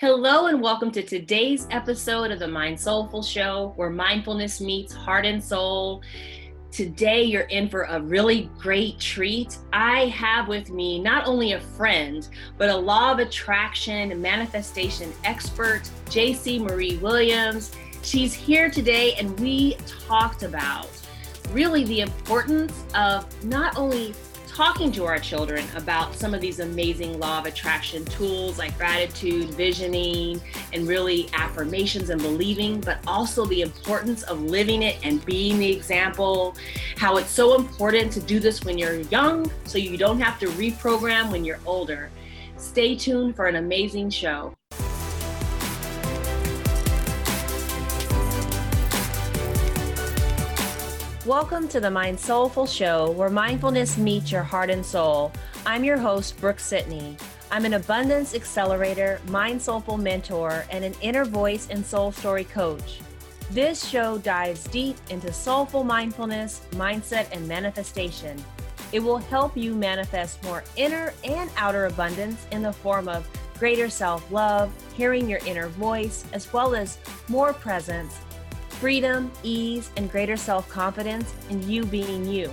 Hello, and welcome to today's episode of the MindSoulful Show, where mindfulness meets heart and soul. Today, you're in for a really great treat. I have with me not only a friend, but a law of attraction manifestation expert, Jaci Marie Williams. She's here today, and we talked about really the importance of not only talking to our children about some of these amazing law of attraction tools like gratitude, visioning, and really affirmations and believing, but also the importance of living it and being the example. How it's so important to do this when you're young so you don't have to reprogram when you're older. Stay tuned for an amazing show. Welcome to the MindSoulful Show, where mindfulness meets your heart and soul. I'm your host, Brooke Sidney. I'm an abundance accelerator, mind soulful mentor, and an inner voice and soul story coach. This show dives deep into soulful mindfulness, mindset, and manifestation. It will help you manifest more inner and outer abundance in the form of greater self love, hearing your inner voice, as well as more presence freedom, ease, and greater self confidence in you being you.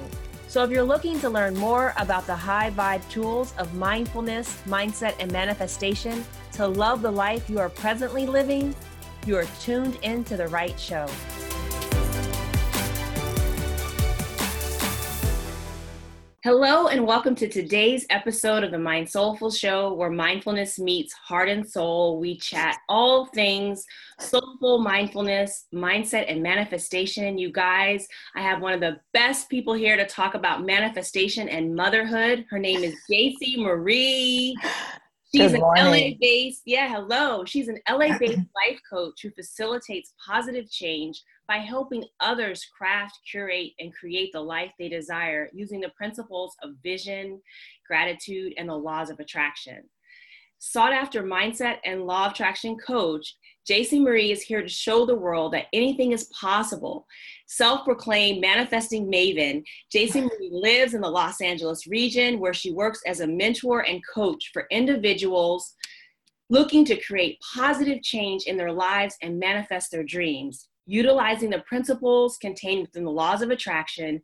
So, if you're looking to learn more about the high vibe tools of mindfulness, mindset, and manifestation to love the life you are presently living, you are tuned into the right show. Hello, and welcome to today's episode of the MindSoulful Show, where mindfulness meets heart and soul. We chat all things soulful mindfulness, mindset, and manifestation. You guys, I have one of the best people here to talk about manifestation and motherhood. Her name is Jaci Marie. She's an LA based, yeah, hello. She's an LA based life coach who facilitates positive change by helping others craft, curate, and create the life they desire using the principles of vision, gratitude, and the laws of attraction. Sought after mindset and law of attraction coach, Jaci Marie is here to show the world that anything is possible. Self proclaimed manifesting maven, Jaci Marie lives in the Los Angeles region where she works as a mentor and coach for individuals looking to create positive change in their lives and manifest their dreams. Utilizing the principles contained within the laws of attraction,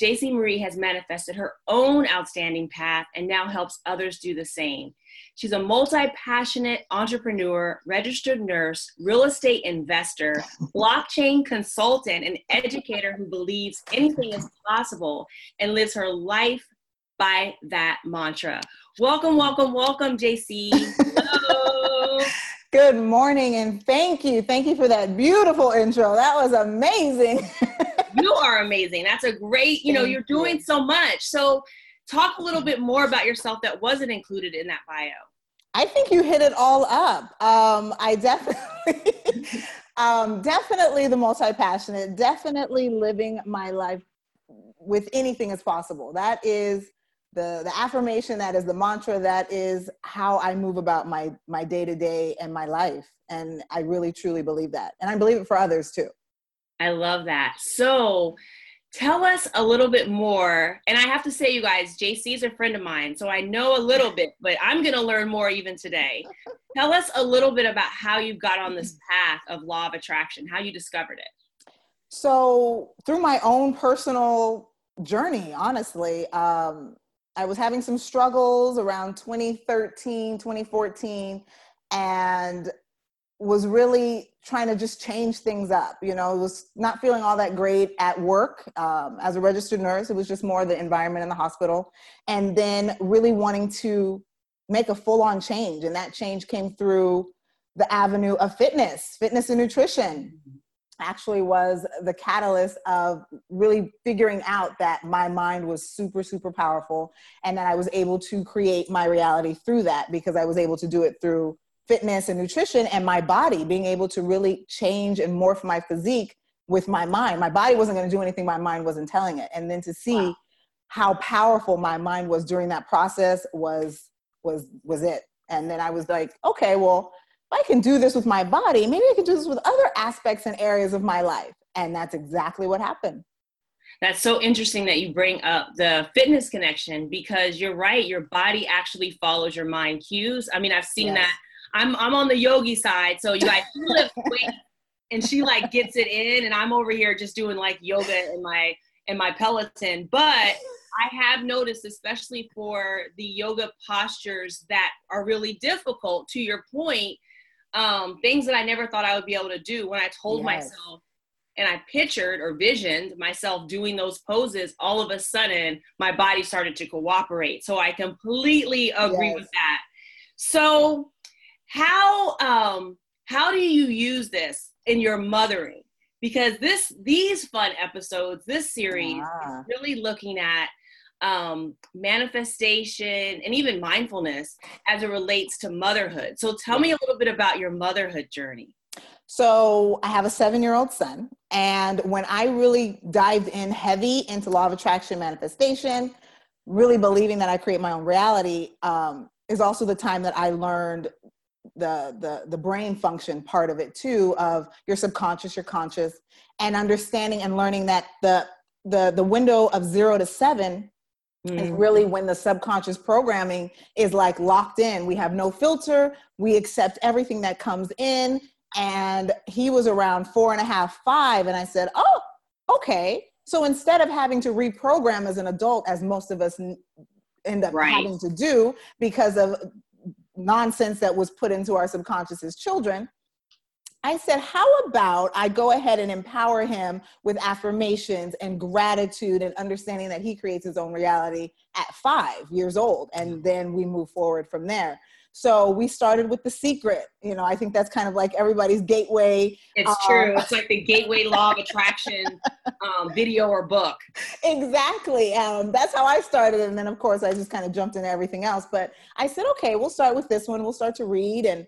Jaci Marie has manifested her own outstanding path and now helps others do the same. She's a multi passionate entrepreneur, registered nurse, real estate investor, blockchain consultant, and educator who believes anything is possible and lives her life by that mantra. Welcome, welcome, welcome, Jaci. Hello. Good morning and thank you. Thank you for that beautiful intro. That was amazing. you are amazing. That's a great, you know, you're doing so much. So, talk a little bit more about yourself that wasn't included in that bio. I think you hit it all up. Um, I definitely, um, definitely the multi-passionate, definitely living my life with anything as possible. That is the the affirmation that is the mantra that is how i move about my my day to day and my life. And i really truly believe that. And i believe it for others too. I love that. So tell us a little bit more. And i have to say you guys Jaci is a friend of mine so i know a little bit but i'm going to learn more even today. Tell us a little bit about how you got on this path of law of attraction how you discovered it. So through my own personal journey honestly um, I was having some struggles around 2013, 2014, and was really trying to just change things up. You know, was not feeling all that great at work um, as a registered nurse. It was just more the environment in the hospital. And then really wanting to make a full on change. And that change came through the avenue of fitness, fitness and nutrition actually was the catalyst of really figuring out that my mind was super super powerful and that I was able to create my reality through that because I was able to do it through fitness and nutrition and my body being able to really change and morph my physique with my mind. My body wasn't going to do anything my mind wasn't telling it. And then to see wow. how powerful my mind was during that process was was was it. And then I was like, okay, well, I can do this with my body, maybe I can do this with other aspects and areas of my life. And that's exactly what happened. That's so interesting that you bring up the fitness connection because you're right, your body actually follows your mind cues. I mean, I've seen yes. that I'm I'm on the yogi side, so you guys lift and she like gets it in, and I'm over here just doing like yoga in my in my Peloton. But I have noticed, especially for the yoga postures that are really difficult. To your point, um, things that I never thought I would be able to do. When I told yes. myself and I pictured or visioned myself doing those poses, all of a sudden my body started to cooperate. So I completely agree yes. with that. So how um how do you use this in your mothering? Because this these fun episodes, this series ah. is really looking at um, manifestation and even mindfulness as it relates to motherhood. So tell me a little bit about your motherhood journey. So I have a seven year old son. And when I really dived in heavy into law of attraction manifestation, really believing that I create my own reality, um, is also the time that I learned the the the brain function part of it too of your subconscious your conscious and understanding and learning that the the the window of 0 to 7 Mm-hmm. Really when the subconscious programming is like locked in. We have no filter. We accept everything that comes in. And he was around four and a half, five. And I said, Oh, okay. So instead of having to reprogram as an adult, as most of us end up right. having to do because of nonsense that was put into our subconscious as children, I said, How about I go ahead and empower him with affirmations and gratitude and understanding that he creates his own reality at five years old? And then we move forward from there. So we started with the secret. You know, I think that's kind of like everybody's gateway. It's um, true. It's like the gateway law of attraction um, video or book. Exactly. Um, that's how I started. And then, of course, I just kind of jumped into everything else. But I said, okay, we'll start with this one. We'll start to read. And,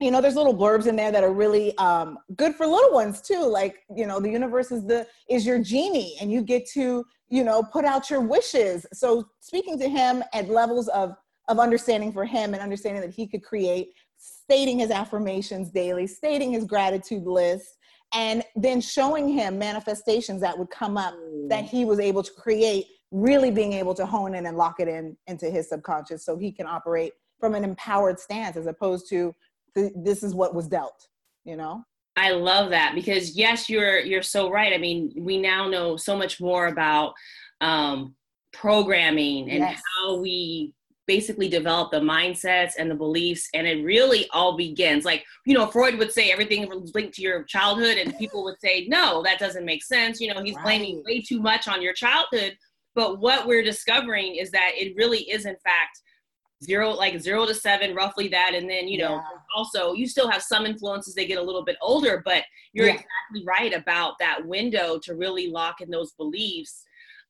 you know, there's little blurbs in there that are really um, good for little ones too. Like, you know, the universe is the is your genie, and you get to, you know, put out your wishes. So speaking to him at levels of of understanding for him and understanding that he could create, stating his affirmations daily, stating his gratitude list, and then showing him manifestations that would come up that he was able to create, really being able to hone in and lock it in into his subconscious so he can operate from an empowered stance as opposed to this is what was dealt, you know? I love that because yes, you're you're so right. I mean, we now know so much more about um, programming and yes. how we basically develop the mindsets and the beliefs and it really all begins like you know freud would say everything linked to your childhood and people would say no that doesn't make sense you know he's right. blaming way too much on your childhood but what we're discovering is that it really is in fact zero like zero to seven roughly that and then you know yeah. also you still have some influences they get a little bit older but you're yeah. exactly right about that window to really lock in those beliefs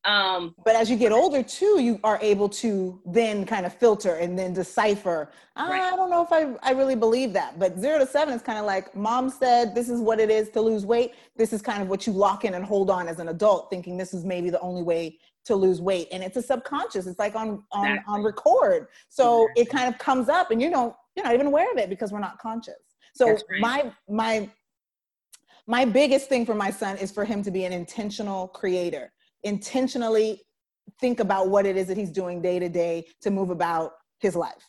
um, but as you get older too, you are able to then kind of filter and then decipher. Ah, right. I don't know if I, I really believe that. But zero to seven is kind of like mom said, this is what it is to lose weight. This is kind of what you lock in and hold on as an adult, thinking this is maybe the only way to lose weight. And it's a subconscious. It's like on on, exactly. on record. So exactly. it kind of comes up and you don't, you're not even aware of it because we're not conscious. So right. my my my biggest thing for my son is for him to be an intentional creator intentionally think about what it is that he's doing day to day to move about his life.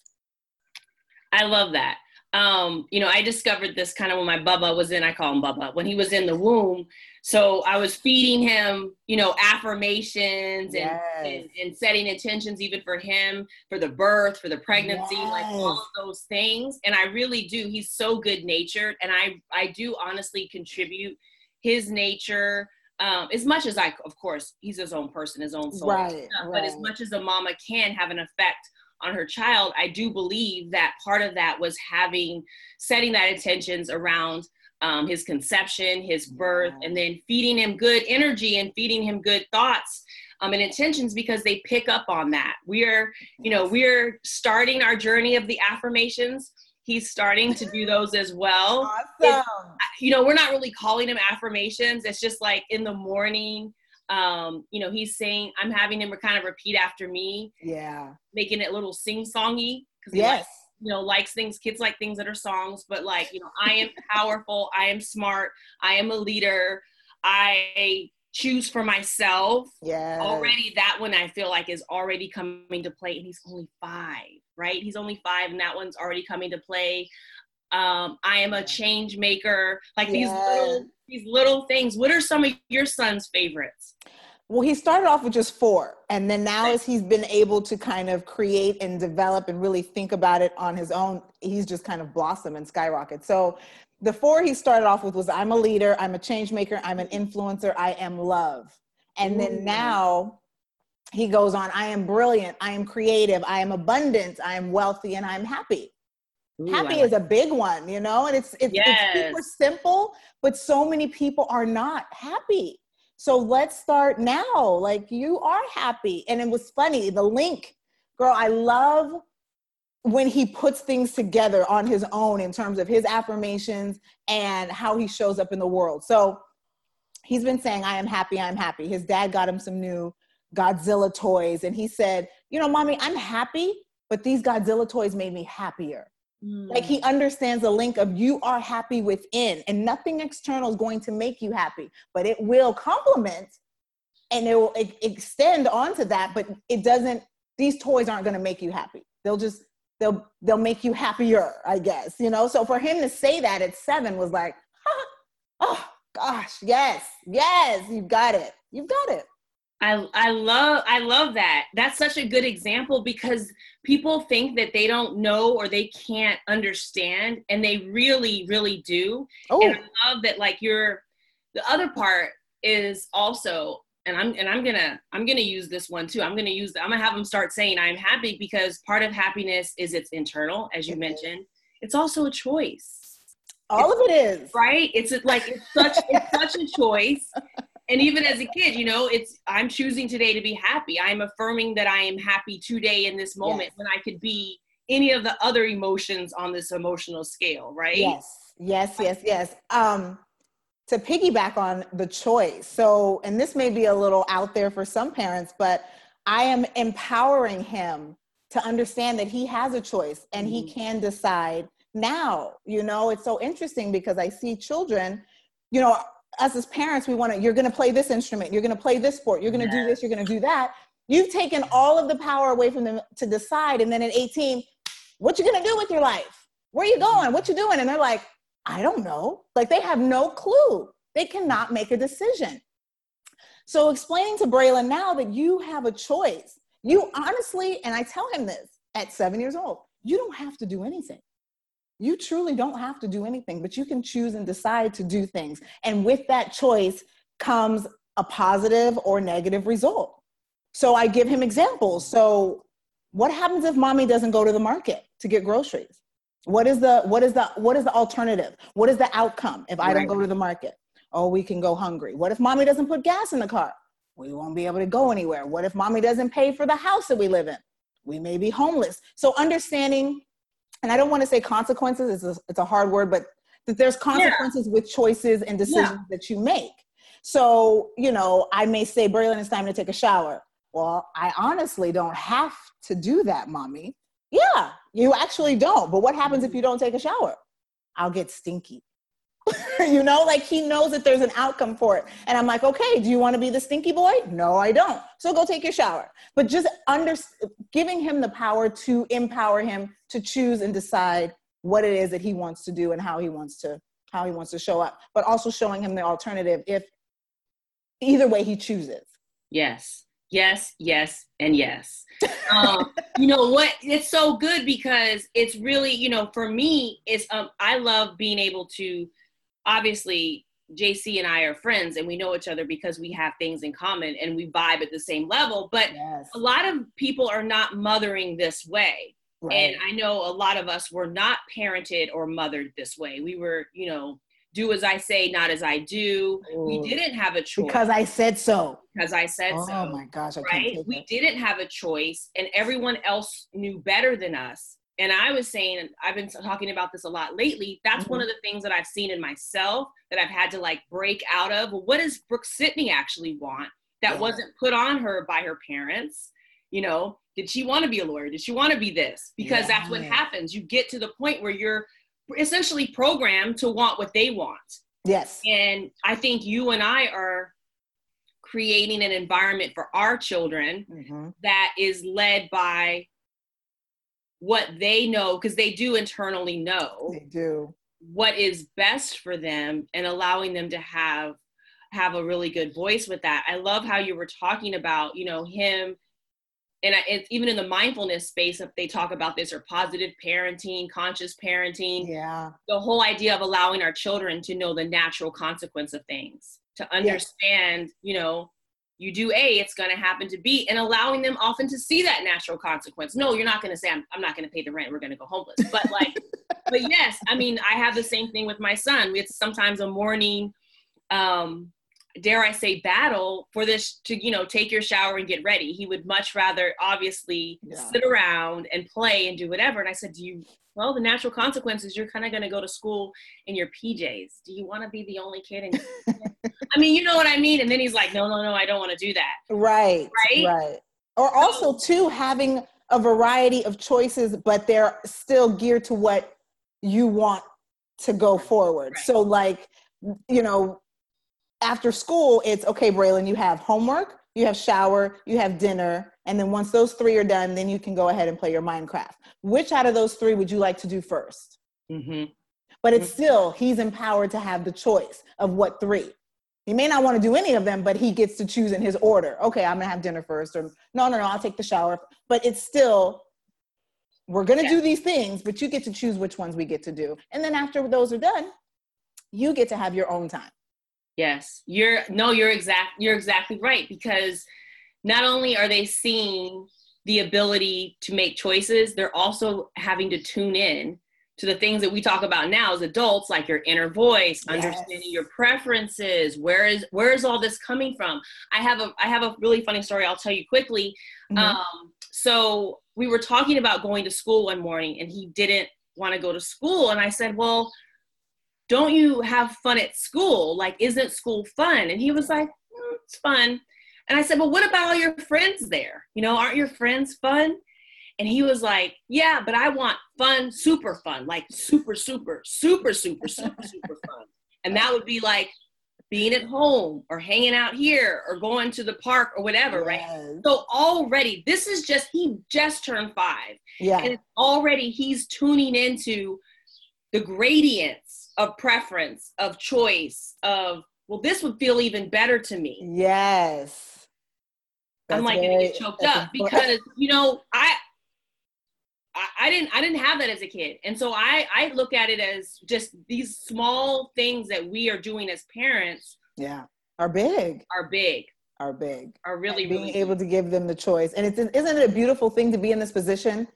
I love that. Um, you know, I discovered this kind of when my Bubba was in, I call him Bubba, when he was in the womb. So I was feeding him, you know, affirmations and, yes. and, and, setting intentions even for him, for the birth, for the pregnancy, yes. like all of those things. And I really do. He's so good natured. And I, I do honestly contribute his nature um, as much as I, of course, he's his own person, his own soul, right, stuff, right. but as much as a mama can have an effect on her child, I do believe that part of that was having, setting that intentions around um, his conception, his birth, and then feeding him good energy and feeding him good thoughts um, and intentions because they pick up on that. We're, you know, we're starting our journey of the affirmations he's starting to do those as well. Awesome. you know, we're not really calling them affirmations. It's just like in the morning, um, you know, he's saying, I'm having him kind of repeat after me. Yeah. Making it a little sing songy. Yes. Likes, you know, likes things, kids like things that are songs, but like, you know, I am powerful, I am smart, I am a leader, I choose for myself. Yeah. Already that one I feel like is already coming to play and he's only 5, right? He's only 5 and that one's already coming to play. Um I am a change maker. Like these little these little things. What are some of your son's favorites? Well, he started off with just four. And then now, as he's been able to kind of create and develop and really think about it on his own, he's just kind of blossomed and skyrocket. So, the four he started off with was I'm a leader, I'm a change maker, I'm an influencer, I am love. And then now he goes on, I am brilliant, I am creative, I am abundant, I am wealthy, and I'm happy. Ooh, happy like is a big one, you know, and it's it's, yes. it's super simple, but so many people are not happy. So let's start now. Like you are happy. And it was funny. The link, girl, I love when he puts things together on his own in terms of his affirmations and how he shows up in the world. So he's been saying, I am happy, I'm happy. His dad got him some new Godzilla toys. And he said, You know, mommy, I'm happy, but these Godzilla toys made me happier. Mm. Like he understands the link of you are happy within, and nothing external is going to make you happy, but it will complement and it will e- extend onto that. But it doesn't. These toys aren't going to make you happy. They'll just they'll they'll make you happier, I guess. You know. So for him to say that at seven was like, oh gosh, yes, yes, you've got it, you've got it. I I love I love that. That's such a good example because people think that they don't know or they can't understand and they really really do. Oh. And I love that like you're the other part is also and I'm and I'm gonna I'm gonna use this one too. I'm gonna use I'm gonna have them start saying I'm happy because part of happiness is it's internal, as you mentioned. It's also a choice. All it's, of it is right. It's like it's such it's such a choice, and even as a kid you know it's i'm choosing today to be happy. I'm affirming that i am happy today in this moment yes. when i could be any of the other emotions on this emotional scale right? Yes. Yes yes yes. Um to piggyback on the choice so and this may be a little out there for some parents but i am empowering him to understand that he has a choice and mm-hmm. he can decide now. You know it's so interesting because i see children you know us as parents, we want to, you're going to play this instrument, you're going to play this sport, you're going to do this, you're going to do that. You've taken all of the power away from them to decide. And then at 18, what you going to do with your life? Where are you going? What you doing? And they're like, I don't know. Like they have no clue. They cannot make a decision. So explaining to Braylon now that you have a choice, you honestly, and I tell him this at seven years old, you don't have to do anything you truly don't have to do anything, but you can choose and decide to do things. And with that choice comes a positive or negative result. So I give him examples. So what happens if mommy doesn't go to the market to get groceries? What is the what is the what is the alternative? What is the outcome if I don't go to the market? Oh, we can go hungry. What if mommy doesn't put gas in the car? We won't be able to go anywhere. What if mommy doesn't pay for the house that we live in? We may be homeless. So understanding and I don't want to say consequences, it's a, it's a hard word, but that there's consequences yeah. with choices and decisions yeah. that you make. So, you know, I may say, Braylon, it's time to take a shower. Well, I honestly don't have to do that, mommy. Yeah, you actually don't. But what happens if mm. you don't take a shower? I'll get stinky. you know, like he knows that there's an outcome for it. And I'm like, okay, do you want to be the stinky boy? No, I don't. So go take your shower. But just under giving him the power to empower him to choose and decide what it is that he wants to do and how he wants to how he wants to show up, but also showing him the alternative if either way he chooses. Yes. Yes, yes, and yes. Um, you know what? It's so good because it's really, you know, for me, it's um, I love being able to obviously Jaci and I are friends and we know each other because we have things in common and we vibe at the same level. But yes. a lot of people are not mothering this way. Right. And I know a lot of us were not parented or mothered this way. We were, you know, do as I say, not as I do. Ooh. We didn't have a choice. Because I said so. Because I said oh, so. Oh my gosh. I right? We didn't have a choice and everyone else knew better than us and I was saying, I've been talking about this a lot lately. That's mm-hmm. one of the things that I've seen in myself that I've had to like break out of. Well, what does Brooke Sidney actually want that yeah. wasn't put on her by her parents? You know, did she want to be a lawyer? Did she want to be this? Because yeah. that's what happens. You get to the point where you're essentially programmed to want what they want. Yes. And I think you and I are creating an environment for our children mm-hmm. that is led by what they know because they do internally know they do. what is best for them and allowing them to have have a really good voice with that. I love how you were talking about you know him and it's even in the mindfulness space if they talk about this or positive parenting conscious parenting. Yeah. The whole idea of allowing our children to know the natural consequence of things to understand yes. you know you do A, it's going to happen to B, and allowing them often to see that natural consequence. No, you're not going to say, I'm, I'm not going to pay the rent. We're going to go homeless. But like, but yes, I mean, I have the same thing with my son. It's sometimes a morning, um, dare I say, battle for this to, you know, take your shower and get ready. He would much rather obviously yeah. sit around and play and do whatever. And I said, do you well, the natural consequences, you're kind of going to go to school in your PJs. Do you want to be the only kid? In I mean, you know what I mean? And then he's like, no, no, no, I don't want to do that. Right. Right. Right. Or also, too, having a variety of choices, but they're still geared to what you want to go forward. Right. So, like, you know, after school, it's okay, Braylon, you have homework, you have shower, you have dinner, and then once those three are done, then you can go ahead and play your Minecraft. Which out of those three would you like to do 1st mm-hmm. But it's mm-hmm. still, he's empowered to have the choice of what three. He may not want to do any of them, but he gets to choose in his order. Okay, I'm gonna have dinner first, or no, no, no, I'll take the shower. But it's still, we're gonna yeah. do these things, but you get to choose which ones we get to do. And then after those are done, you get to have your own time. Yes, you're no, you're exact. You're exactly right because not only are they seeing the ability to make choices, they're also having to tune in to the things that we talk about now as adults, like your inner voice, yes. understanding your preferences. Where is where is all this coming from? I have a I have a really funny story. I'll tell you quickly. Mm-hmm. Um, so we were talking about going to school one morning, and he didn't want to go to school, and I said, well. Don't you have fun at school? Like, isn't school fun? And he was like, mm, It's fun. And I said, Well, what about all your friends there? You know, aren't your friends fun? And he was like, Yeah, but I want fun, super fun, like super, super, super, super, super, super fun. And that would be like being at home or hanging out here or going to the park or whatever, yes. right? So already, this is just, he just turned five. Yeah. And already he's tuning into the gradients of preference, of choice, of, well, this would feel even better to me. Yes. I'm like gonna get choked up because you know I, I I didn't I didn't have that as a kid, and so I I look at it as just these small things that we are doing as parents. Yeah, are big. Are big. Are big. Are really being really able to give them the choice, and it's isn't it a beautiful thing to be in this position,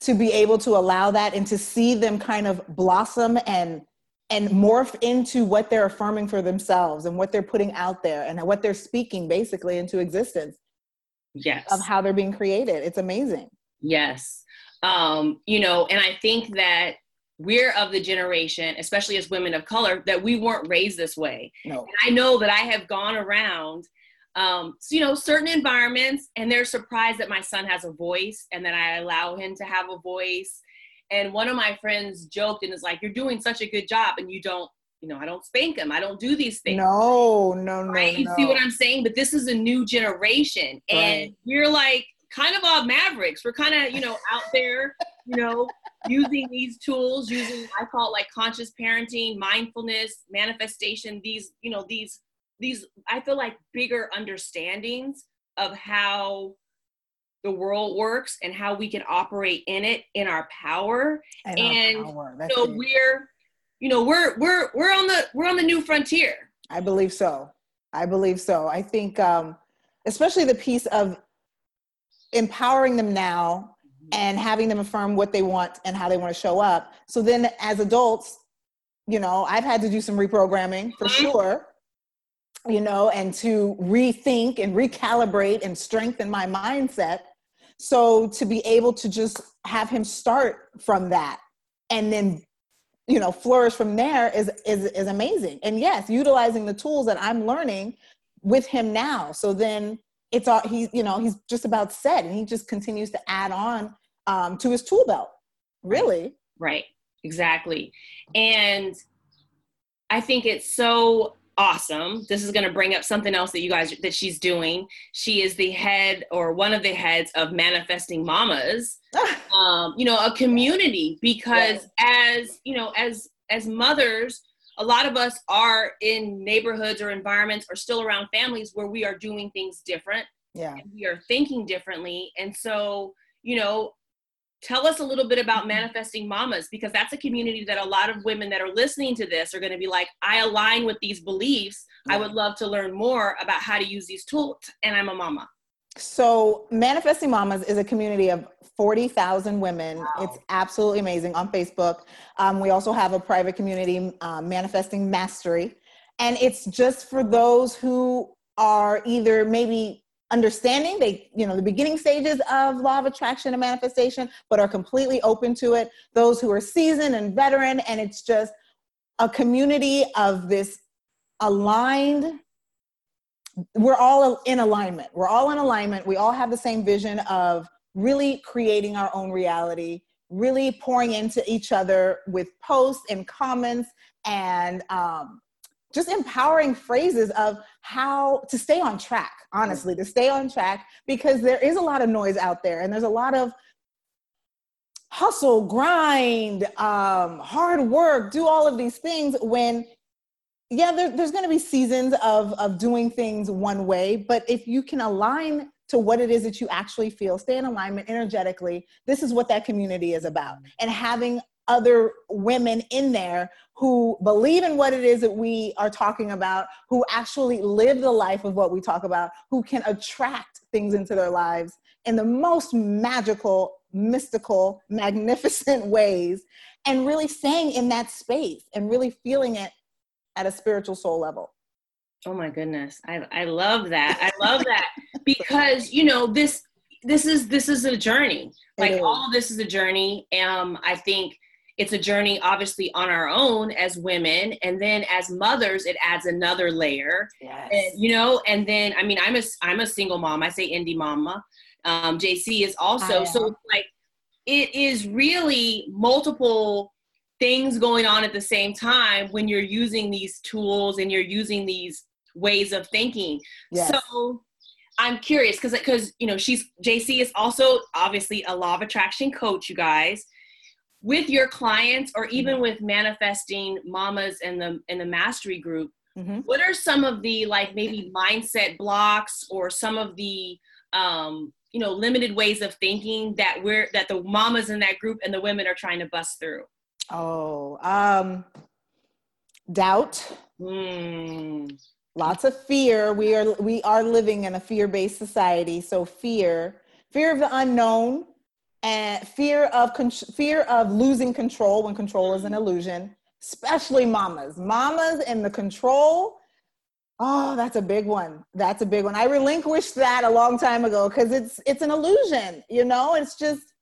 to be able to allow that and to see them kind of blossom and and morph into what they're affirming for themselves and what they're putting out there and what they're speaking basically into existence yes. of how they're being created. It's amazing. Yes. Um you know and i think that we're of the generation especially as women of color that we weren't raised this way. No. and i know that i have gone around um so, you know certain environments and they're surprised that my son has a voice and that i allow him to have a voice. And one of my friends joked and is like you're doing such a good job and you don't you know, I don't spank them. I don't do these things. No, no, no. Right? You see what I'm saying? But this is a new generation. Right. And we're like kind of all mavericks. We're kind of, you know, out there, you know, using these tools, using I call it like conscious parenting, mindfulness, manifestation, these, you know, these these I feel like bigger understandings of how the world works and how we can operate in it in our power. And, and our power. so it. we're you know we're we're we're on the we're on the new frontier. I believe so. I believe so. I think um especially the piece of empowering them now and having them affirm what they want and how they want to show up. So then as adults you know i've had to do some reprogramming for mm-hmm. sure you know and to rethink and recalibrate and strengthen my mindset so to be able to just have him start from that and then you know flourish from there is is is amazing. And yes utilizing the tools that i'm learning with him now. So then it's all he's you know he's just about set and he just continues to add on um, to his tool belt. Really? Right. Exactly. And i think it's so awesome. This is going to bring up something else that you guys that she's doing. She is the head or one of the heads of Manifesting Mamas. um, you know, a community because yes. as you know, as as mothers, a lot of us are in neighborhoods or environments or still around families where we are doing things different. Yeah, we are thinking differently, and so you know tell us a little bit about manifesting mamas because that's a community that a lot of women that are listening to this are going to be like i align with these beliefs i would love to learn more about how to use these tools and i'm a mama so manifesting mamas is a community of 40,000 women. Wow. It's absolutely amazing on Facebook. Um, we also have a private community, um, Manifesting Mastery. And it's just for those who are either maybe understanding. They you know the beginning stages of law of attraction and manifestation but are completely open to it. Those who are seasoned and veteran and it's just a community of this aligned we're all in alignment. We're all in alignment. We all have the same vision of really creating our own reality really pouring into each other with posts and comments and um, just empowering phrases of how to stay on track, honestly, to stay on track because there is a lot of noise out there and there's a lot of hustle, grind, um, hard work, do all of these things when yeah, there, there's going to be seasons of of doing things one way, but if you can align to what it is that you actually feel, stay in alignment energetically. This is what that community is about. And having other women in there who believe in what it is that we are talking about, who actually live the life of what we talk about, who can attract things into their lives in the most magical, mystical, magnificent ways, and really staying in that space and really feeling it at a spiritual soul level. Oh my goodness. I, I love that. I love that because, you know, this this is this is a journey. Like all of this is a journey. Um, I think it's a journey obviously on our own as women and then as mothers it adds another layer. Yes. and, you know and then i mean i'm a i'm a single mom. I say indie mama. Um, Jaci is also so like it is really multiple things going on at the same time when you're using these tools and you're using these ways of thinking. Yes. so i'm curious because because you know she's Jaci is also obviously a law of attraction coach you guys with your clients or even mm-hmm. with manifesting mamas in the in the mastery group mm-hmm. what are some of the like maybe mindset blocks or some of the um you know limited ways of thinking that we're that the mamas in that group and the women are trying to bust through oh um doubt mm. lots of fear we are we are living in a fear-based society so fear fear of the unknown and fear of con- fear of losing control when control is an illusion especially mamas. Mamas and the control oh that's a big one. That's a big one. I relinquished that a long time ago because it's it's an illusion you know? It's just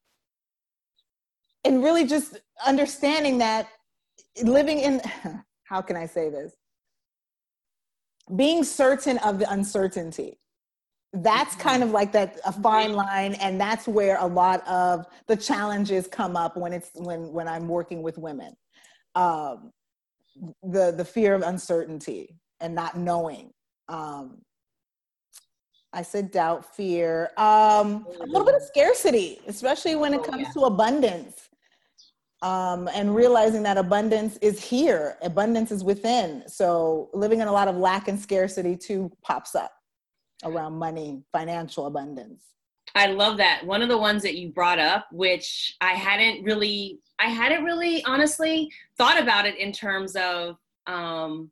and really just understanding that living in how can i say this? Being certain of the uncertainty that's kind of like that a fine line and that's where a lot of the challenges come up when it's when when i'm working with women. Um, the the fear of uncertainty and not knowing. Um, i said doubt fear um, a little bit of scarcity especially when it oh, comes to abundance. Um, and realizing that abundance is here abundance is within. So living in a lot of lack and scarcity too pops up around money, financial abundance. I love that. One of the ones that you brought up, which I hadn't really, I hadn't really honestly thought about it in terms of um,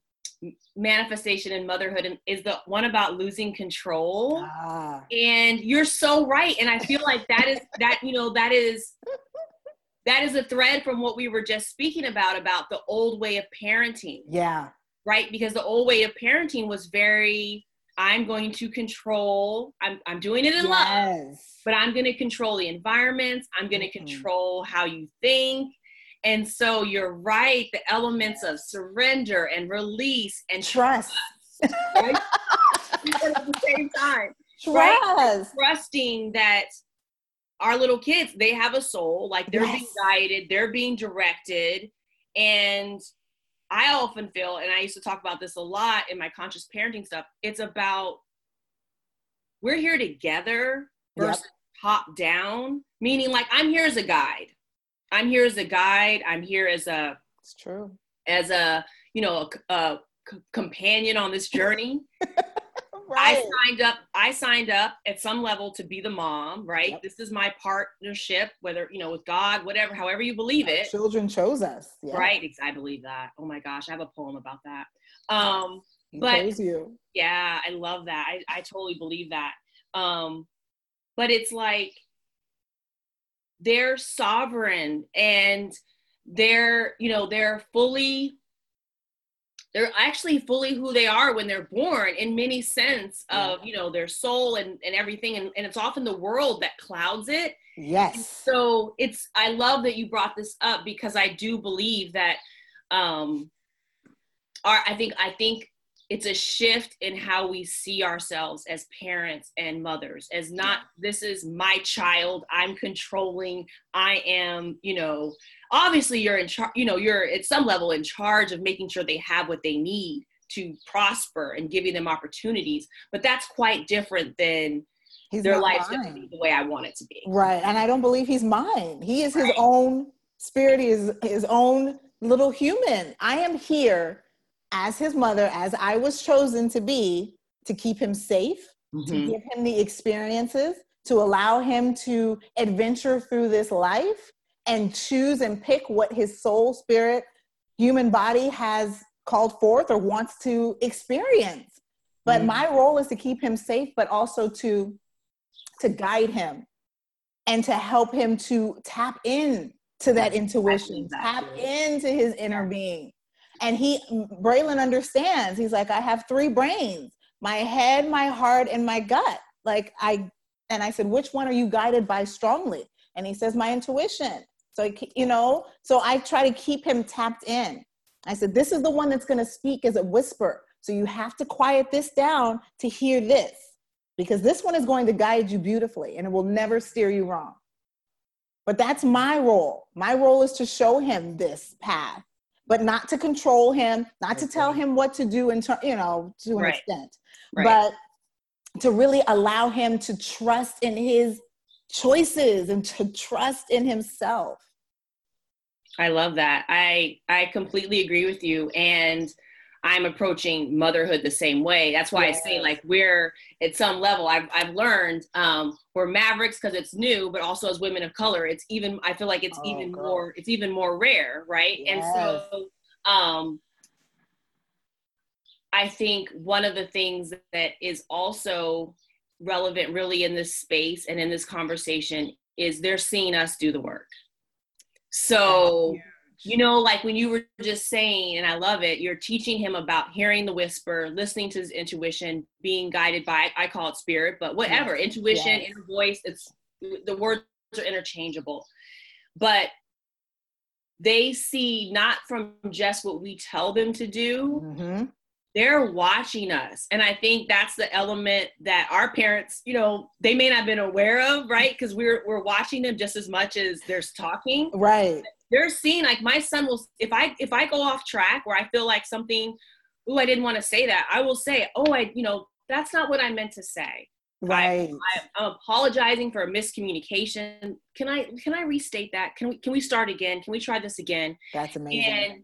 manifestation and motherhood, And is the one about losing control. Ah. And you're so right. And I feel like that is that you know that is that is a thread from what we were just speaking about about the old way of parenting. Yeah. Right, because the old way of parenting was very I'm going to control, I'm, I'm doing it in yes. love, but I'm going to control the environments. I'm going to mm-hmm. control how you think. And so you're right, the elements of surrender and release and trust. trust right? at the same time. Trust. Right? Trusting that our little kids, they have a soul, like they're yes. being guided, they're being directed. And I often feel, and I used to talk about this a lot in my conscious parenting stuff, it's about we're here together versus yep. top down, meaning like I'm here as a guide. I'm here as a guide. I'm here as a it's true. As a, you know, a, a companion on this journey. right. I signed up. I signed up at some level to be the mom. Right. Yep. This is my partnership, whether you know with God, whatever, however you believe it. children chose us. Yeah. Right. I believe that. Oh my gosh, I have a poem about that. Um, he but you. yeah, I love that. I, I totally believe that. Um, but it's like they're sovereign and they're you know they're fully they're actually fully who they are when they're born in many sense of you know their soul and, and everything. And, and it's often the world that clouds it. Yes. And so it's i love that you brought this up because i do believe that um our i think i think it's a shift in how we see ourselves as parents and mothers as not this is my child i'm controlling i am you know obviously you're in charge you know you're at some level in charge of making sure they have what they need to prosper and giving them opportunities but that's quite different than he's their life's going to be the way i want it to be. Right and i don't believe he's mine. He is right. his own spirit he is his own little human. I am here as his mother as i was chosen to be to keep him safe mm-hmm. to give him the experiences to allow him to adventure through this life and choose and pick what his soul, spirit, human body has called forth or wants to experience. But mm my role is to keep him safe, but also to to guide him and to help him to tap in to that intuition, tap into his inner being. And he, Braylon understands. He's like, I have three brains: my head, my heart, and my gut. Like I, and I said, which one are you guided by strongly? And he says, my intuition. So, you know, so I try to keep him tapped in. I said, this is the one that's going to speak as a whisper. So you have to quiet this down to hear this because this one is going to guide you beautifully and it will never steer you wrong. But that's my role. My role is to show him this path, but not to control him, not to tell him what to do in ter- you know, to an right. extent, right. but to really allow him to trust in his choices and to trust in himself. I love that. I I completely agree with you and I'm approaching motherhood the same way. That's why yes. I say like we're at some level I've I've learned um we're mavericks because it's new, but also as women of color, it's even I feel like it's oh, even more it's even more rare, right? Yes. And so um I think one of the things that is also relevant really in this space and in this conversation is they're seeing us do the work. So, you know, like when you were just saying, and I love it, you're teaching him about hearing the whisper, listening to his intuition, being guided by, I call it spirit, but whatever, yes. intuition, yes. inner voice, it's the words are interchangeable. But they see not from just what we tell them to do, mm-hmm they're watching us and i think that's the element that our parents you know they may not have been aware of right because we're we're watching them just as much as they're talking right they're seeing like my son will if i if i go off track where i feel like something oh i didn't want to say that i will say oh i you know that's not what i meant to say. Right. I, am apologizing for a miscommunication. Can i can i restate that? Can we can we start again? Can we try this again? That's amazing. And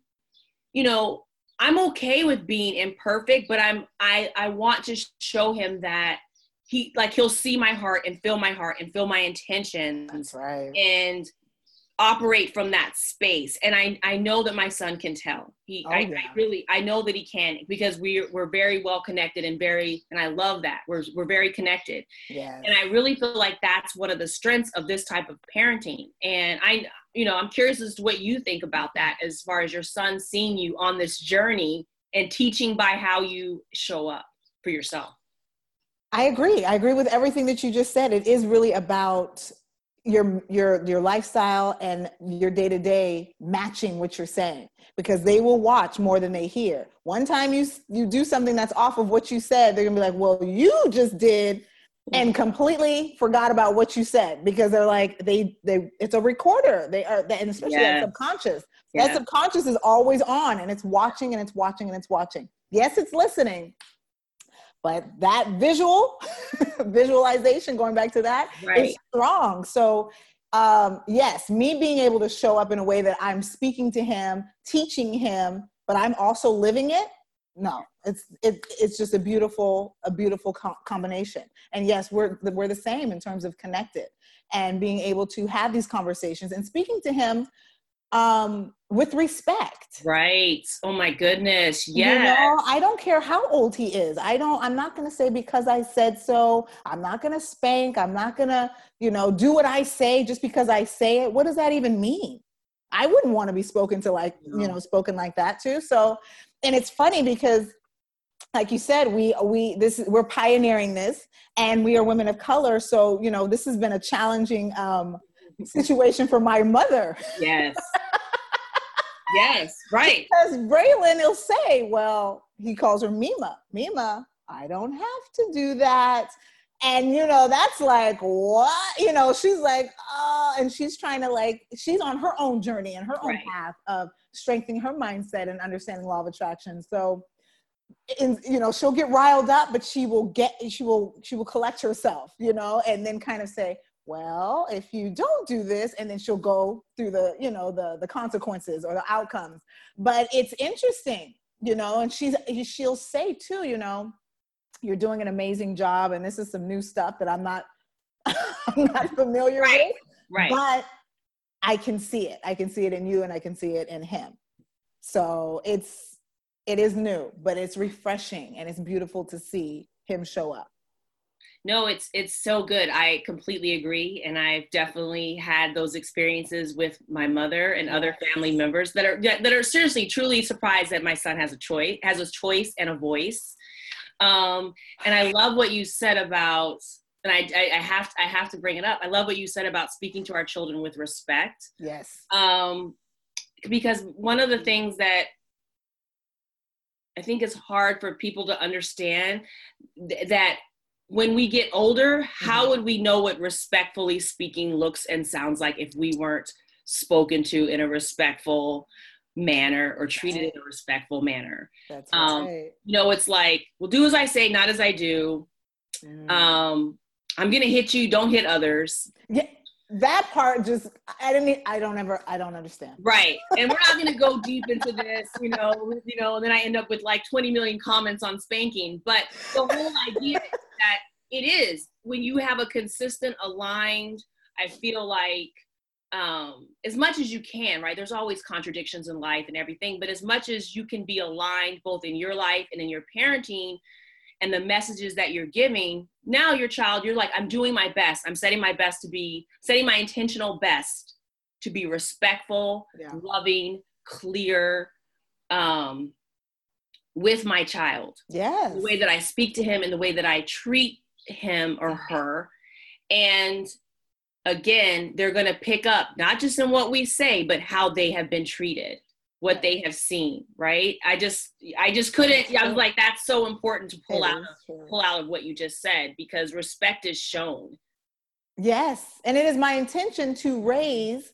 you know I'm okay with being imperfect, but I'm I I want to show him that he like he'll see my heart and feel my heart and feel my intentions. That's right. And operate from that space. And i i know that my son can tell. He oh, I, yeah. I, really i know that he can because we're we're very well connected and very and i love that. We're we're very connected. Yeah and i really feel like that's one of the strengths of this type of parenting. And i you know i'm curious as to what you think about that as far as your son seeing you on this journey and teaching by how you show up for yourself. I agree. I agree with everything that you just said. It is really about your your your lifestyle and your day to day matching what you're saying because they will watch more than they hear. One time you you do something that's off of what you said, they're gonna be like, "Well, you just did and completely forgot about what you said because they're like they they it's a recorder they are and especially yes. that subconscious yeah. that subconscious is always on and it's watching and it's watching and it's watching yes it's listening but that visual visualization going back to that right. is strong so um yes me being able to show up in a way that i'm speaking to him teaching him but i'm also living it no it's it, it's just a beautiful a beautiful co- combination and yes we're we're the same in terms of connected and being able to have these conversations and speaking to him um with respect. Right. Oh my goodness. Yeah you know, i don't care how old he is. I don't i'm not going to say because i said so. I'm not going to spank. I'm not going to you know do what i say just because i say it. What does that even mean? I wouldn't want to be spoken to like no. you know spoken like that too. So and it's funny because like you said we we this we're pioneering this and we are women of color. So you know this has been a challenging um situation for my mother. Yes. Yes right. Because braylon will say well he calls her mima. Mima i don't have to do that. And you know that's like what? You know she's like oh and she's trying to like she's on her own journey and her own right. path of strengthening her mindset and understanding law of attraction. So in, you know she'll get riled up but she will get she will she will collect herself you know and then kind of say well if you don't do this and then she'll go through the you know the the consequences or the outcomes but it's interesting you know and she's she'll say too you know you're doing an amazing job and this is some new stuff that i'm not i'm not familiar right. with right but i can see it i can see it in you and i can see it in him so it's it is new, but it's refreshing and it's beautiful to see him show up. No, it's it's so good. I completely agree, and I've definitely had those experiences with my mother and other family members that are that are seriously, truly surprised that my son has a choice, has a choice and a voice. Um, and I love what you said about, and I, I, I have to, I have to bring it up. I love what you said about speaking to our children with respect. Yes. Um, because one of the things that I think it's hard for people to understand th- that when we get older, how mm-hmm. would we know what respectfully speaking looks and sounds like if we weren't spoken to in a respectful manner or treated right. in a respectful manner? That's um, right. You know, it's like, well, do as I say, not as I do. Mm. Um, I'm gonna hit you, don't hit others. Yeah, that part just I didn't I don't ever I don't understand. Right. And we're not gonna go deep into this, you know, you know, and then I end up with like 20 million comments on spanking. But the whole idea that it is when you have a consistent, aligned, I feel like um, as much as you can, right? There's always contradictions in life and everything, but as much as you can be aligned both in your life and in your parenting, and the messages that you're giving now your child you're like i'm doing my best i'm setting my best to be setting my intentional best to be respectful yeah. loving clear um with my child. Yes the way that i speak to him and the way that i treat him or her. And again they're going to pick up not just in what we say but how they have been treated what they have seen right? I just i just couldn't i was like that's so important to pull out of, pull out of what you just said because respect is shown. Yes and it is my intention to raise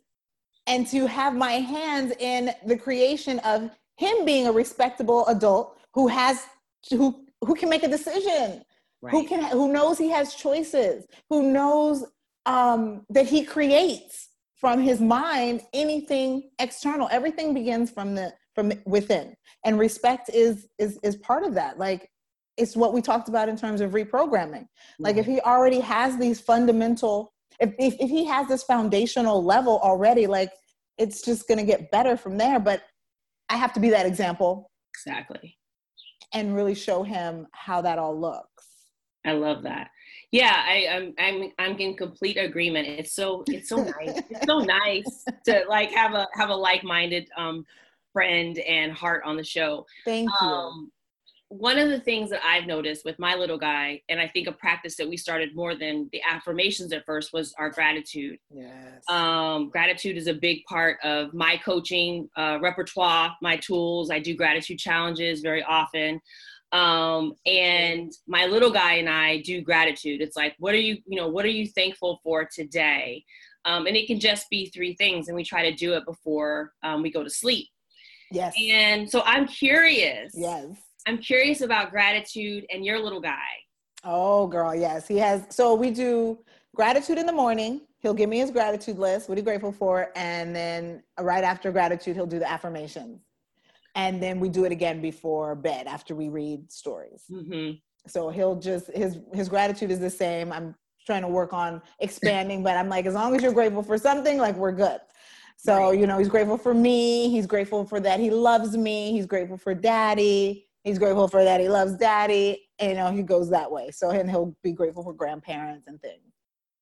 and to have my hands in the creation of him being a respectable adult who has who who can make a decision right. who can who knows he has choices who knows um that he creates from his mind anything external. Everything begins from the from within. And respect is is is part of that. Like it's what we talked about in terms of reprogramming. Like if he already has these fundamental if, if, if he has this foundational level already like it's just going to get better from there. But i have to be that example exactly. and really show him how that all looks. I love that. Yeah I, am I'm, I'm i'm in complete agreement. It's so it's so nice. It's so nice to like have a have a like-minded um friend and heart on the show. Thank you. Um, one of the things that I've noticed with my little guy, and I think a practice that we started more than the affirmations at first was our gratitude. Yes. Um, gratitude is a big part of my coaching uh, repertoire, my tools. I do gratitude challenges very often. Um, and my little guy and I do gratitude. It's like, what are you, you know, what are you thankful for today? Um, and it can just be three things, and we try to do it before um, we go to sleep. Yes. And so I'm curious. Yes. I'm curious about gratitude and your little guy. Oh, girl, yes. He has. So we do gratitude in the morning. He'll give me his gratitude list, what he's grateful for. And then right after gratitude, he'll do the affirmations. And then we do it again before bed after we read stories. Mm-hmm. So he'll just, his, his gratitude is the same. I'm trying to work on expanding, but I'm like, as long as you're grateful for something, like we're good. So, you know, he's grateful for me. He's grateful for that he loves me. He's grateful for daddy. He's grateful for that he loves daddy. And, you know, he goes that way. So, and he'll be grateful for grandparents and things.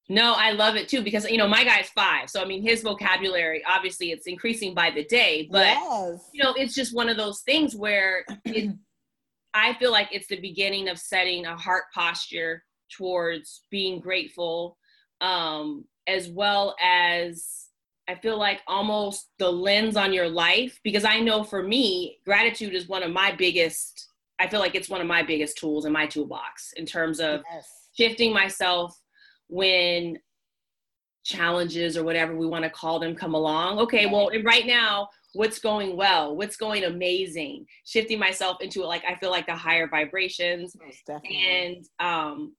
No, I love it too because you know my guy's five, so I mean his vocabulary obviously it's increasing by the day, but yes. you know it's just one of those things where it, I feel like it's the beginning of setting a heart posture towards being grateful, um, as well as I feel like almost the lens on your life because I know for me, gratitude is one of my biggest, I feel like it's one of my biggest tools in my toolbox in terms of yes. shifting myself when challenges or whatever we want to call them come along. Okay, well, right now, what's going well? What's going amazing? Shifting myself into like, I feel like the higher vibrations. And um,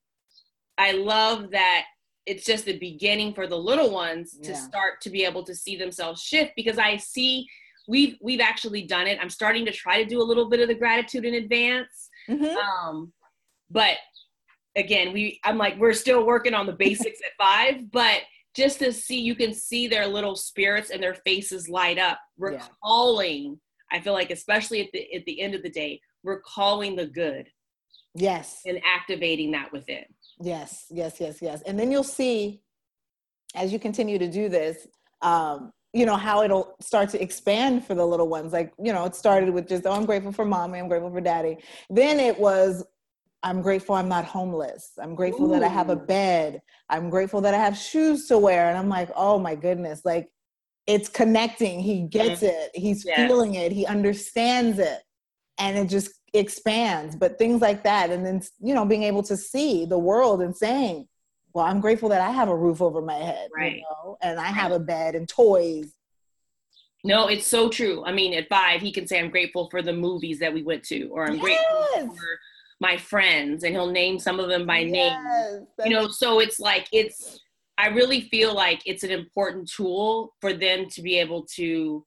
I love that it's just the beginning for the little ones to start to be able to see themselves shift because I see we've we've actually done it. I'm starting to try to do a little bit of the gratitude in advance. Mm-hmm. Um, but again, we I'm like we're still working on the basics at five, but just to see you can see their little spirits and their faces light up, recalling. Yeah. I feel like especially at the at the end of the day, recalling the good. Yes. And activating that within. Yes, yes, yes, yes. And then you'll see as you continue to do this, um, you know, how it'll start to expand for the little ones. Like, you know, it started with just, oh, I'm grateful for mommy, I'm grateful for daddy. Then it was, I'm grateful I'm not homeless. I'm grateful Ooh. that I have a bed. I'm grateful that I have shoes to wear. And I'm like, oh my goodness, like it's connecting. He gets it. He's yeah. feeling it. He understands it. And it just expands but things like that. And then you know being able to see the world and saying well i'm grateful that i have a roof over my head right. you know, and i have a bed and toys. No it's so true. I mean at five he can say i'm grateful for the movies that we went to or i'm yes. grateful for my friends and he'll name some of them by yes, name. You know so it's like it's i really feel like it's an important tool for them to be able to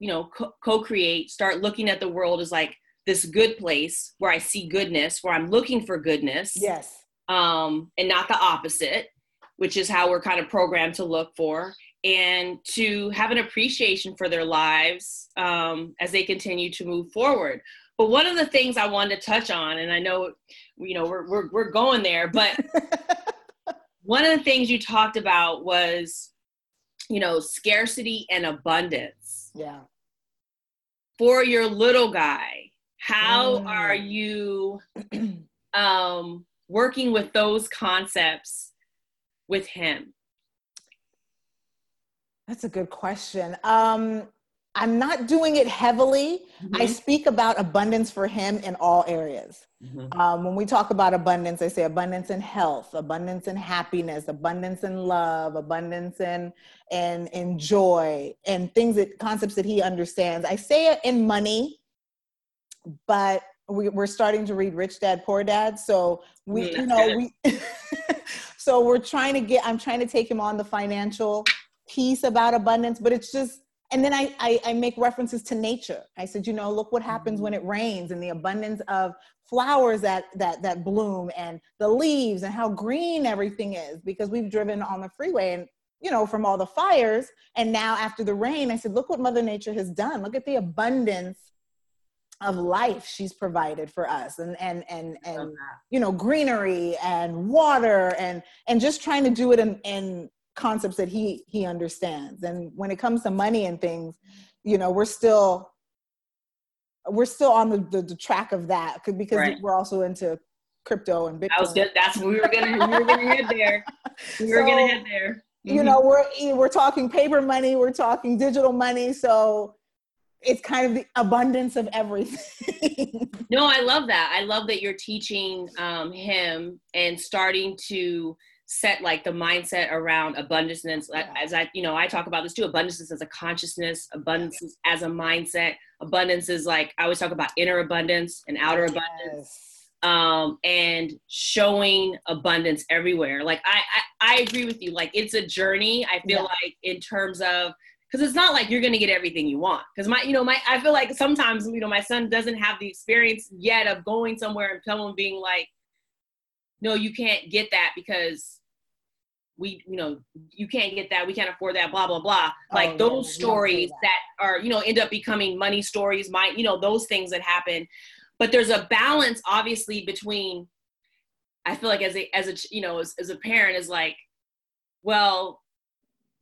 you know co- co-create start looking at the world as like this good place where I see goodness, where I'm looking for goodness. Yes. Um, and not the opposite, which is how we're kind of programmed to look for, and to have an appreciation for their lives um, as they continue to move forward. But one of the things I wanted to touch on, and I know, you know, we're we're, we're going there, but one of the things you talked about was, you know, scarcity and abundance. Yeah. For your little guy, how mm. are you um, working with those concepts with him? That's a good question. Um, I'm not doing it heavily. Mm-hmm. I speak about abundance for him in all areas. Mm-hmm. Um, when we talk about abundance, I say abundance in health, abundance in happiness, abundance in love, abundance in and in joy, and things that concepts that he understands. I say it in money but we, we're starting to read Rich Dad Poor Dad. So we, mm, you know, we, so we're trying to get, I'm trying to take him on the financial piece about abundance, but it's just, and then I, I, I make references to nature. I said, you know, look what happens when mm-hmm. it rains and the abundance of flowers that, that, that bloom and the leaves and how green everything is because we've driven on the freeway and you know, from all the fires. And now after the rain, I said, look what Mother Nature has done. Look at the abundance of life she's provided for us and and and and you know greenery and water and and just trying to do it in, in concepts that he he understands and when it comes to money and things you know we're still we're still on the, the, the track of that because right. we're also into crypto and Bitcoin. I was good. That's we were gonna we were gonna head there. We were so, gonna head there. Mm-hmm. You know, we're we're talking paper money, we're talking digital money. So it's kind of the abundance of everything. no, I love that. I love that you're teaching um, him and starting to set like the mindset around abundance yeah. as i you know i talk about this too abundance is as a consciousness abundance as a mindset abundance is like i always talk about inner abundance and outer yes. abundance um and showing abundance everywhere like I, I, I agree with you like it's a journey i feel yeah. like in terms of because it's not like you're going to get everything you want. Because my you know my i feel like sometimes you know my son doesn't have the experience yet of going somewhere and someone being like no you can't get that because we you know you can't get that we can't afford that blah blah blah. Like oh, those yeah, stories that. that are you know end up becoming money stories my you know those things that happen. But there's a balance obviously between i feel like as a as a you know as, as a parent is like well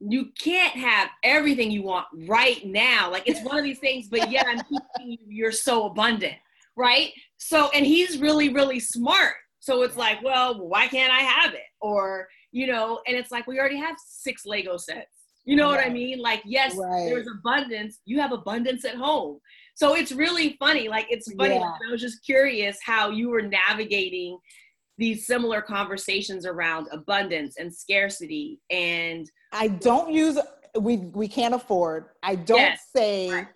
you can't have everything you want right now. Like it's one of these things, but yet I'm keeping you, you're so abundant, right? So, and he's really, really smart. So it's like, well, why can't I have it? Or, you know, and it's like, we already have six Lego sets. You know right. what I mean? Like, yes, right. there's abundance. You have abundance at home. So it's really funny. Like, it's funny. Yeah. I was just curious how you were navigating these similar conversations around abundance and scarcity and I don't use we we can't afford. I don't yes. say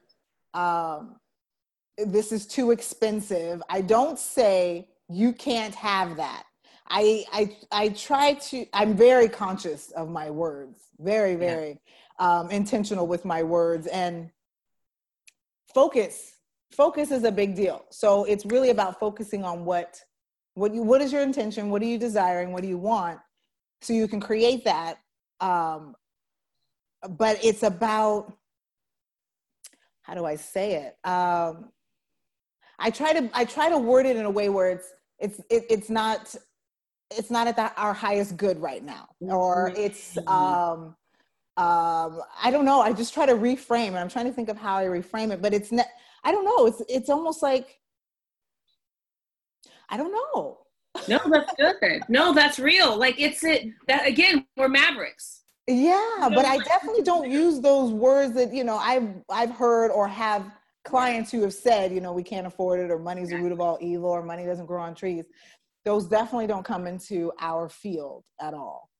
um, this is too expensive. I don't say you can't have that. I I I try to. I'm very conscious of my words. Very very yeah. um, intentional with my words and focus. Focus is a big deal. So it's really about focusing on what what you what is your intention. What are you desiring? What do you want? So you can create that um, but it's about how do I say it? Um, I try to I try to word it in a way where it's it's it, it's not it's not at the, our highest good right now, or mm-hmm. it's um, um, I don't know. I just try to reframe, and I'm trying to think of how I reframe it, but it's not. I don't know. It's it's almost like I don't know no, that's good. No, that's real. Like it's it that again, we're mavericks. Yeah, but I definitely don't use those words that, you know, I've I've heard or have clients who have said, you know, we can't afford it or money's the root of all evil or money doesn't grow on trees. Those definitely don't come into our field at all.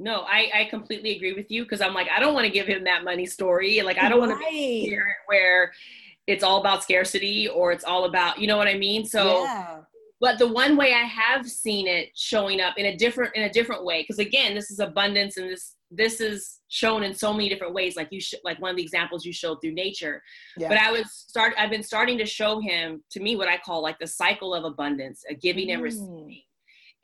No, I, I completely agree with you because I'm like, I don't want to give him that money story. Like, I don't right. want to be where it's all about scarcity or it's all about, you know what I mean? So yeah but the one way i have seen it showing up in a different in a different way because again this is abundance and this this is shown in so many different ways like you sh- like one of the examples you showed through nature. Yeah. but i was start i've been starting to show him to me what i call like the cycle of abundance a giving mm. and receiving.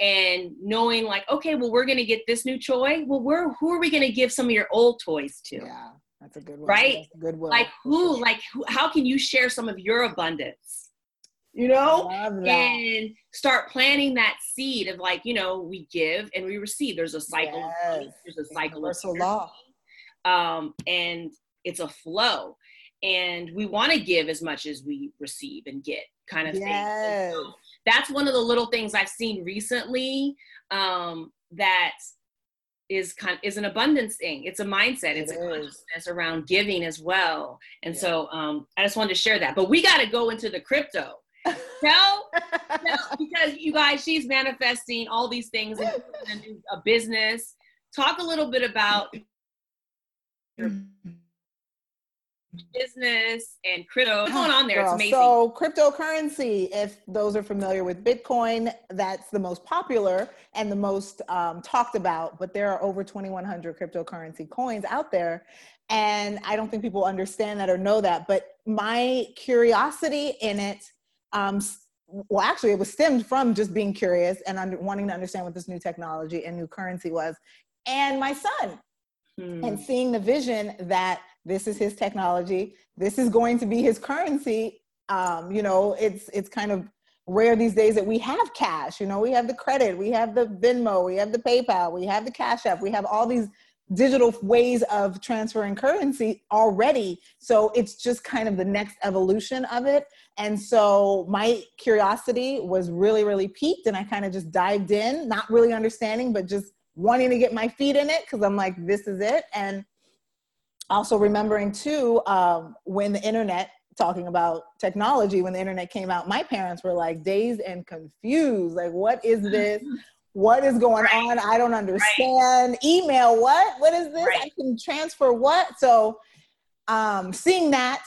And knowing like okay well we're going to get this new toy. Well we're who are we going to give some of your old toys to? Yeah that's a good one. Right? Good one. Like who like who, how can you share some of your abundance you know and start planting that seed of like you know we give and we receive there's a cycle yes. there's a cycle of law um and it's a flow and we want to give as much as we receive and get kind of yes. thing so that's one of the little things i've seen recently um that is kind is an abundance thing. It's a mindset. It's it a consciousness around giving as well. And yeah. so um, I just wanted to share that. But we got to go into the crypto tell, tell because you guys, she's manifesting all these things, a, a business. Talk a little bit about your business and crypto. What's going on there? Girl, it's amazing. So cryptocurrency, if those are familiar with Bitcoin, that's the most popular and the most um, talked about. But there are over 2,100 cryptocurrency coins out there. And I don't think people understand that or know that. But my curiosity in it um, well, actually, it was stemmed from just being curious and under, wanting to understand what this new technology and new currency was, and my son, hmm. and seeing the vision that this is his technology, this is going to be his currency. Um, you know, it's it's kind of rare these days that we have cash. You know, we have the credit, we have the Venmo, we have the PayPal, we have the Cash App, we have all these digital ways of transferring currency already. So it's just kind of the next evolution of it. And so my curiosity was really, really piqued, and I kind of just dived in, not really understanding, but just wanting to get my feet in it because I'm like, this is it. And Also remembering too, um, when the internet talking about technology when the internet came out my parents were like dazed and confused like what is this what is going right. on? I don't understand. Right. email what? What is this? Right. i can transfer what? So um seeing that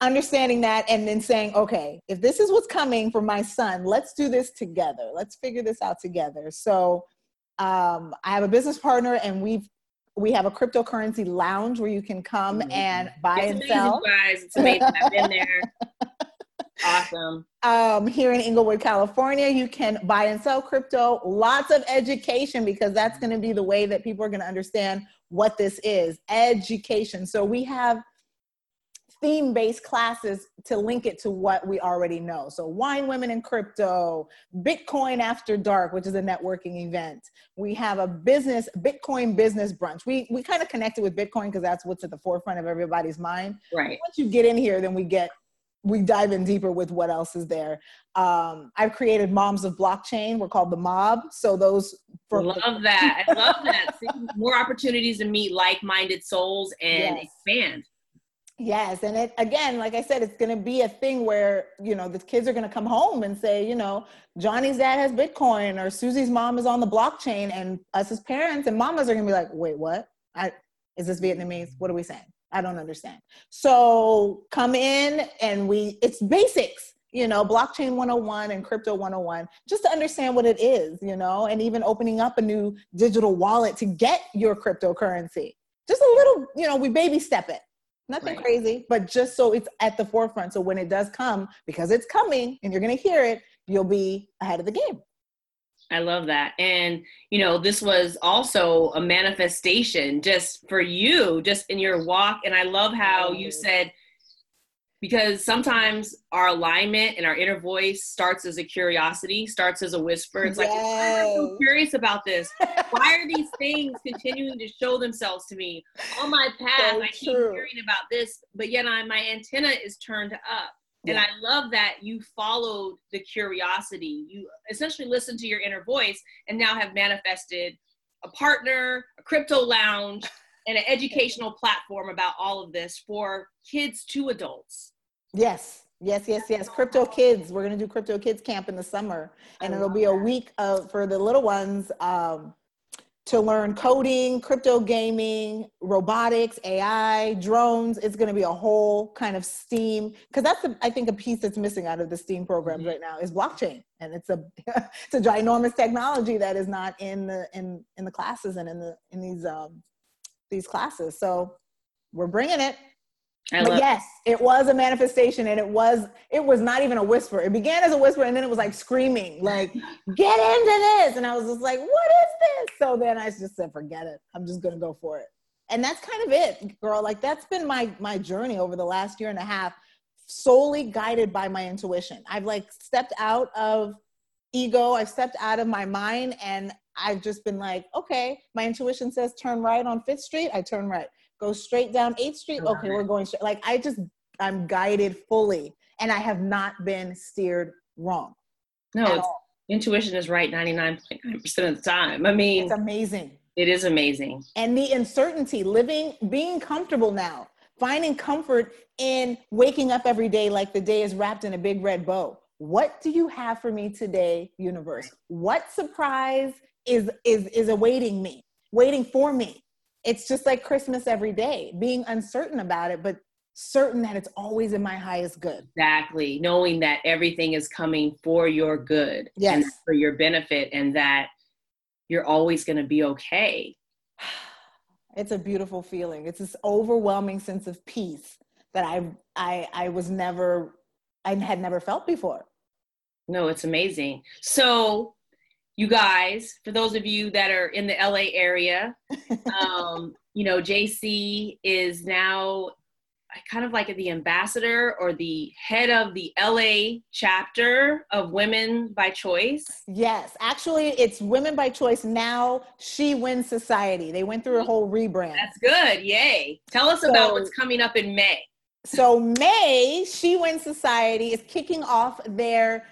understanding that and then saying okay if this is what's coming for my son let's do this together. Let's figure this out together. So um, i have a business partner and we've we have a cryptocurrency lounge where you can come mm-hmm. and buy it's and amazing, sell. guys. It's amazing. I've been there awesome um, here in Inglewood, California, you can buy and sell crypto. Lots of education because that's going to be the way that people are going to understand what this is education. So we have theme based classes to link it to what we already know. So, Wine Women and Crypto, Bitcoin After Dark, which is a networking event. We have a business, Bitcoin business brunch. We, we kind of connected with Bitcoin because that's what's at the forefront of everybody's mind. Right. Once you get in here, then we get we dive in deeper with what else is there. Um, I've created Moms of Blockchain. We're called the Mob. So those for love that. I love that. more opportunities to meet like-minded souls and yes. expand. Yes, and it again, like I said, it's going to be a thing where you know the kids are going to come home and say, you know, Johnny's dad has Bitcoin or Susie's mom is on the blockchain, and us as parents and mamas are going to be like, wait, what? I is this Vietnamese? What are we saying? I don't understand. So come in and we it's basics, you know, blockchain 101 and crypto 101, just to understand what it is, you know, and even opening up a new digital wallet to get your cryptocurrency. Just a little, you know, we baby step it nothing right. crazy, but just so it's at the forefront. So when it does come, because it's coming and you're going to hear it, you'll be ahead of the game. I love that. And, you know, this was also a manifestation just for you, just in your walk. And I love how you said, because sometimes our alignment and our inner voice starts as a curiosity, starts as a whisper. It's like, I'm so curious about this. Why are these things continuing to show themselves to me on my path? So I keep hearing about this, but yet I, my antenna is turned up. Yeah. And I love that you followed the curiosity. You essentially listened to your inner voice and now have manifested a partner, a crypto lounge, and an educational platform about all of this for kids to adults. Yes, yes, yes, yes. Crypto Kids. We're gonna do Crypto Kids Camp in the summer, and it'll be a week of for the little ones um, to learn coding, crypto gaming, robotics, AI, drones. It's gonna be a whole kind of STEAM because that's I think a piece that's missing out of the STEAM programs right now is blockchain, and it's a it's a ginormous technology that is not in the in in the classes and in the in these um, these classes. So we're bringing it. Yes, it was a manifestation and it was it was not even a whisper. It began as a whisper and then it was like screaming, like, get into this. And I was just like, what is this? So then I just said, forget it. I'm just gonna go for it. And that's kind of it, girl. Like that's been my my journey over the last year and a half, solely guided by my intuition. I've like stepped out of ego, I've stepped out of my mind, and I've just been like, okay, my intuition says turn right on Fifth Street, I turn right go straight down 8th Street. Okay, we're going straight. Like I just, I'm guided fully and I have not been steered wrong. No, intuition is right 99.9% of the time. I mean, it's amazing. It is amazing. And the uncertainty, living, being comfortable now, finding comfort in waking up every day like the day is wrapped in a big red bow. What do you have for me today, universe? What surprise is is is awaiting me, waiting for me? It's just like Christmas every day, being uncertain about it, but certain that it's always in my highest good. Exactly. Knowing that everything is coming for your good yes. and for your benefit and that you're always going to be okay. It's a beautiful feeling. It's this overwhelming sense of peace that I I I was never I had never felt before. No, it's amazing. So you guys, for those of you that are in the LA area, um, you know, Jaci is now kind of like the ambassador or the head of the LA chapter of Women by Choice. Yes, actually, it's Women by Choice now. She Wins Society. They went through a whole rebrand. That's good. Yay. Tell us so, about what's coming up in May. So, May, She Wins Society is kicking off their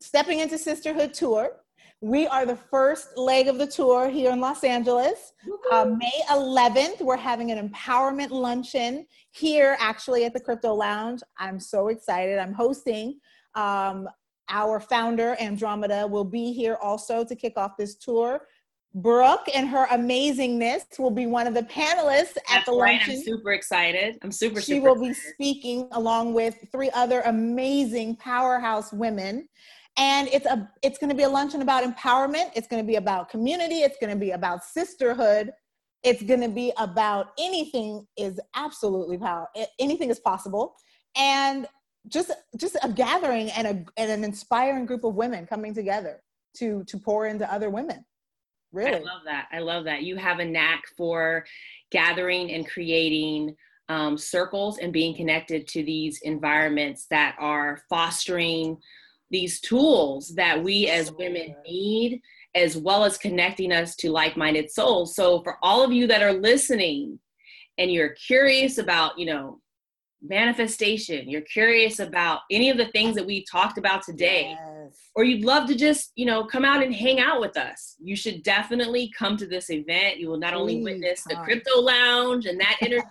Stepping into Sisterhood tour we are the first leg of the tour here in Los Angeles. Uh, May 11th, we're having an empowerment luncheon here, actually, at the Crypto Lounge. I'm so excited. I'm hosting. Um, our founder, Andromeda, will be here also to kick off this tour. Brooke and her amazingness will be one of the panelists at That's the right. luncheon. I'm super excited. I'm super. She super will be speaking along with three other amazing powerhouse women. And it's a it's going to be a luncheon about empowerment. It's going to be about community. It's going to be about sisterhood. It's going to be about anything is absolutely power. Anything is possible. And just just a gathering and a and an inspiring group of women coming together to to pour into other women. Really. I love that. I love that. You have a knack for gathering and creating um, circles and being connected to these environments that are fostering these tools that we as women need, as well as connecting us to like minded souls. So, for all of you that are listening and you're curious about, you know, manifestation, you're curious about any of the things that we talked about today, Yes. or you'd love to just you know come out and hang out with us you should definitely come to this event you will not only Please witness the crypto lounge and that energy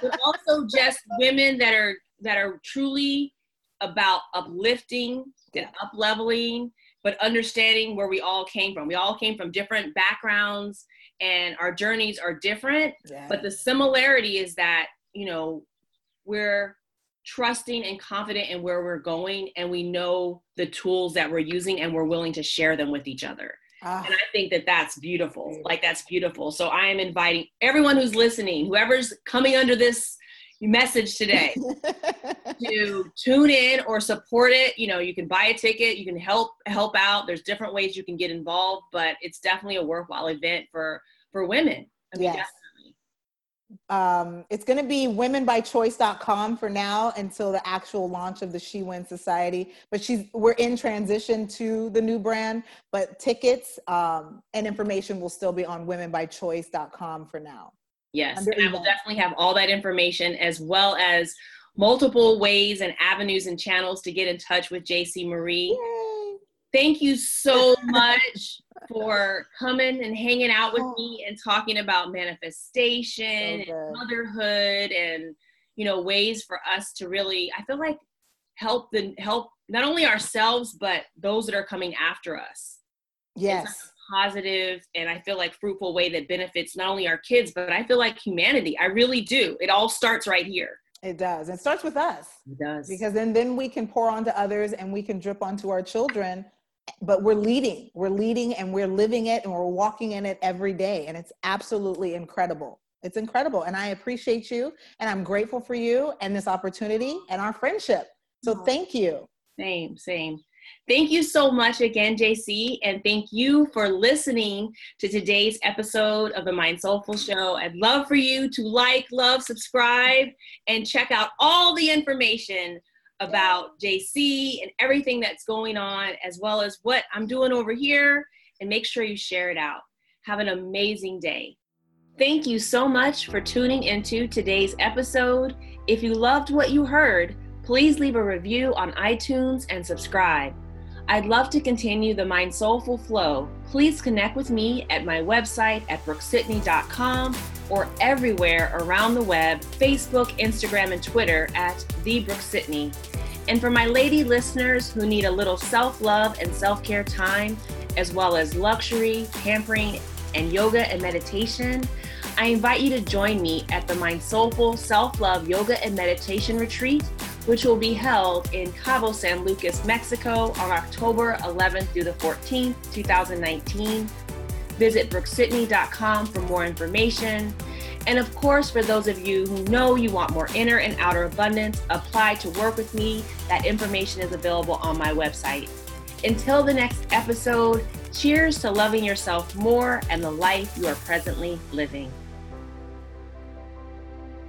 but also just women that are that are truly about uplifting and up leveling but understanding where we all came from. We all came from different backgrounds and our journeys are different but the similarity is that you know we're trusting and confident in where we're going and we know the tools that we're using and we're willing to share them with each other. Ah, and i think that that's beautiful. Like that's beautiful. So i am inviting everyone who's listening whoever's coming under this message today to tune in or support it you know you can buy a ticket you can help help out there's different ways you can get involved but it's definitely a worthwhile event for for women I mean, Yes. definitely. um, it's going to be womenbychoice.com for now until the actual launch of the She Win Society. But she's we're in transition to the new brand, but tickets um, and information will still be on womenbychoice.com for now. Yes, and I will definitely have all that information as well as multiple ways and avenues and channels to get in touch with Jaci Marie. Yay! Thank you so much for coming and hanging out with me and talking about manifestation So and motherhood and you know ways for us to really I feel like help the help not only ourselves but those that are coming after us Yes, positive and I feel like fruitful way that benefits not only our kids, but I feel like humanity. I really do. It all starts right here. it does. It starts with us It does. because then then we can pour onto others and we can drip onto our children. But we're leading, we're leading, and we're living it, and we're walking in it every day, and it's absolutely incredible. It's incredible, and I appreciate you, and I'm grateful for you and this opportunity and our friendship. So thank you. same, same. Thank you so much again, Jaci, and thank you for listening to today's episode of the MindSoulful Show. I'd love for you to like, love, subscribe, and check out all the information about Jaci and everything that's going on, as well as what I'm doing over here, and make sure you share it out. Have an amazing day. Thank you so much for tuning into today's episode. If you loved what you heard, please leave a review on iTunes and subscribe. I'd love to continue the MindSoulful flow. Please connect with me at my website at brookesidney.com or everywhere around the web Facebook, Instagram, and Twitter at the Brooke. And for my lady listeners who need a little self love and self care time, as well as luxury, pampering, and yoga and meditation, I invite you to join me at the MindSoulful Self Love Yoga and Meditation Retreat, which will be held in Cabo San Lucas, Mexico on October 11th through the 14th, 2019. Visit brookesidney.com for more information. And of course, for those of you who know you want more inner and outer abundance, apply to work with me. That information is available on my website. Until the next episode, cheers to loving yourself more and the life you are presently living.